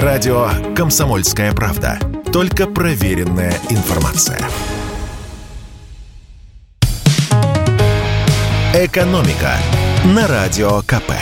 Радио «Комсомольская правда». Только проверенная информация. «Экономика» на Радио КП.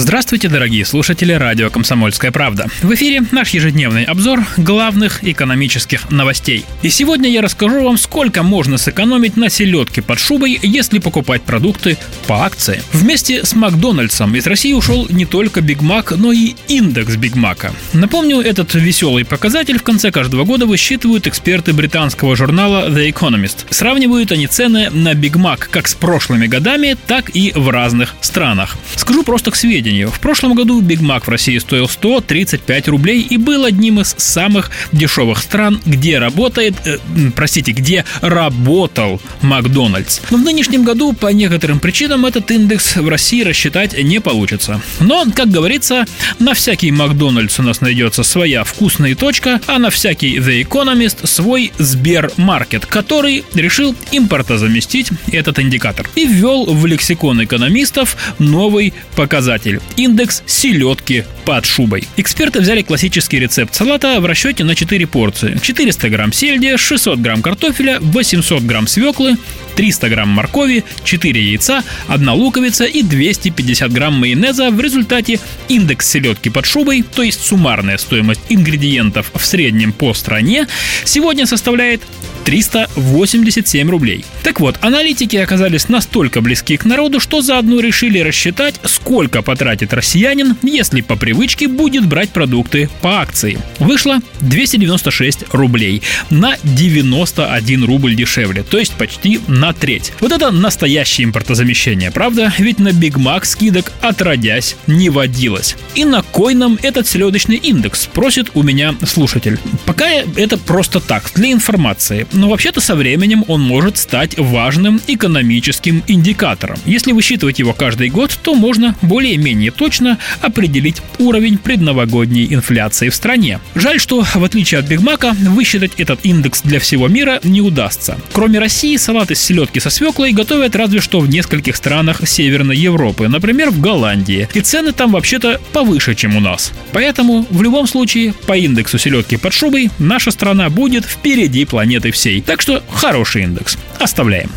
Здравствуйте, дорогие слушатели радио «Комсомольская правда». В эфире наш ежедневный обзор главных экономических новостей. И сегодня я расскажу вам, сколько можно сэкономить на селедке под шубой, если покупать продукты по акции. Вместе с Макдональдсом из России ушел не только Биг Мак, но и индекс Биг Мака. Напомню, этот веселый показатель в конце каждого года высчитывают эксперты британского журнала The Economist. Сравнивают они цены на Биг Мак как с прошлыми годами, так и в разных странах. Скажу просто к сведению сведению, в прошлом году Биг Мак в России стоил 135 рублей и был одним из самых дешевых стран, где работает, э, простите, где работал Макдональдс. Но в нынешнем году по некоторым причинам этот индекс в России рассчитать не получится. Но, как говорится, на всякий Макдональдс у нас найдется своя вкусная точка, а на всякий The Economist свой Сбермаркет, который решил импортозаместить этот индикатор и ввел в лексикон экономистов новый показатель индекс селедки под шубой. Эксперты взяли классический рецепт салата в расчете на 4 порции. 400 грамм сельди, 600 грамм картофеля, 800 грамм свеклы, 300 грамм моркови, 4 яйца, 1 луковица и 250 грамм майонеза. В результате индекс селедки под шубой, то есть суммарная стоимость ингредиентов в среднем по стране, сегодня составляет 387 рублей. Так вот, аналитики оказались настолько близки к народу, что заодно решили рассчитать, сколько потратит россиянин, если по привычке будет брать продукты по акции. Вышло 296 рублей на 91 рубль дешевле, то есть почти на треть. Вот это настоящее импортозамещение, правда? Ведь на Биг Мак скидок отродясь не водилось. И на кой нам этот селедочный индекс, спросит у меня слушатель. Пока это просто так, для информации но вообще-то со временем он может стать важным экономическим индикатором. Если высчитывать его каждый год, то можно более-менее точно определить уровень предновогодней инфляции в стране. Жаль, что в отличие от Бигмака, высчитать этот индекс для всего мира не удастся. Кроме России, салат из селедки со свеклой готовят разве что в нескольких странах Северной Европы, например, в Голландии. И цены там вообще-то повыше, чем у нас. Поэтому в любом случае по индексу селедки под шубой наша страна будет впереди планеты всей. Так что хороший индекс. Оставляем.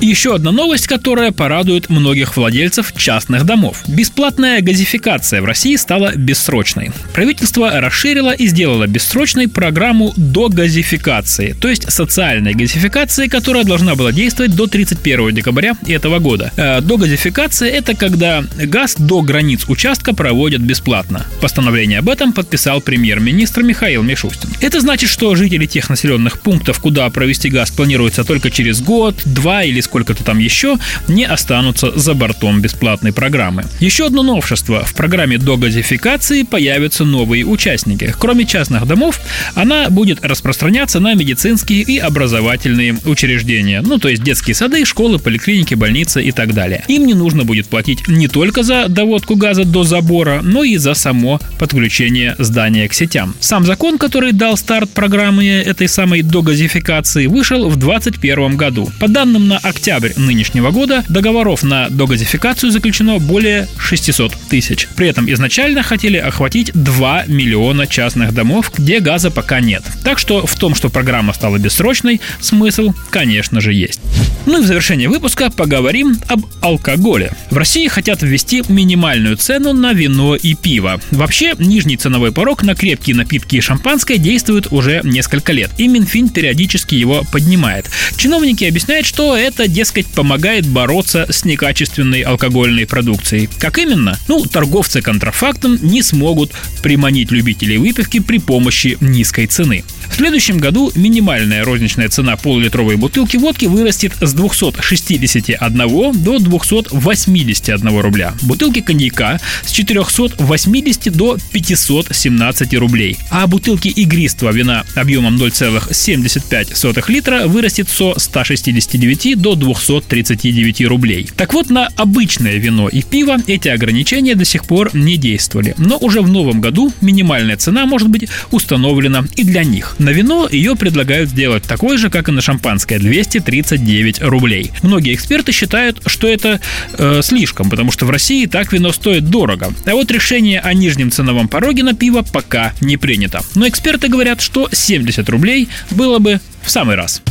Еще одна новость, которая порадует многих владельцев частных домов. Бесплатная газификация в России стала бессрочной. Правительство расширило и сделало бессрочной программу до газификации, то есть социальной газификации, которая должна была действовать до 31 декабря этого года. Э, до газификации это когда газ до границ участка проводят бесплатно. Постановление об этом подписал премьер-министр Михаил Мишустин. Это значит, что жители тех населенных пунктов, куда провести газ планируется только через год, два или сколько-то там еще, не останутся за бортом бесплатной программы. Еще одно новшество. В программе догазификации появятся новые участники. Кроме частных домов, она будет распространяться на медицинские и образовательные учреждения. Ну, то есть детские сады, школы, поликлиники, больницы и так далее. Им не нужно будет платить не только за доводку газа до забора, но и за само подключение здания к сетям. Сам закон, который дал старт программы этой самой догазификации, вышел в 2021 году. По данным на октябрь нынешнего года договоров на догазификацию заключено более 600 тысяч. При этом изначально хотели охватить 2 миллиона частных домов, где газа пока нет. Так что в том, что программа стала бессрочной, смысл, конечно же, есть. Ну и в завершение выпуска поговорим об алкоголе. В России хотят ввести минимальную цену на вино и пиво. Вообще, нижний ценовой порог на крепкие напитки и шампанское действует уже несколько лет, и Минфин периодически его поднимает. Чиновники объясняют, что это дескать, помогает бороться с некачественной алкогольной продукцией. Как именно? Ну, торговцы контрафактом не смогут приманить любителей выпивки при помощи низкой цены. В следующем году минимальная розничная цена полулитровой бутылки водки вырастет с 261 до 281 рубля. Бутылки коньяка с 480 до 517 рублей. А бутылки игристого вина объемом 0,75 литра вырастет со 169 до 239 рублей. Так вот, на обычное вино и пиво эти ограничения до сих пор не действовали. Но уже в новом году минимальная цена может быть установлена и для них. На вино ее предлагают сделать такой же, как и на шампанское – 239 70 рублей. Многие эксперты считают, что это э, слишком, потому что в России так вино стоит дорого. А вот решение о нижнем ценовом пороге на пиво пока не принято. Но эксперты говорят, что 70 рублей было бы в самый раз.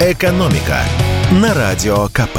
«Экономика» на Радио КП.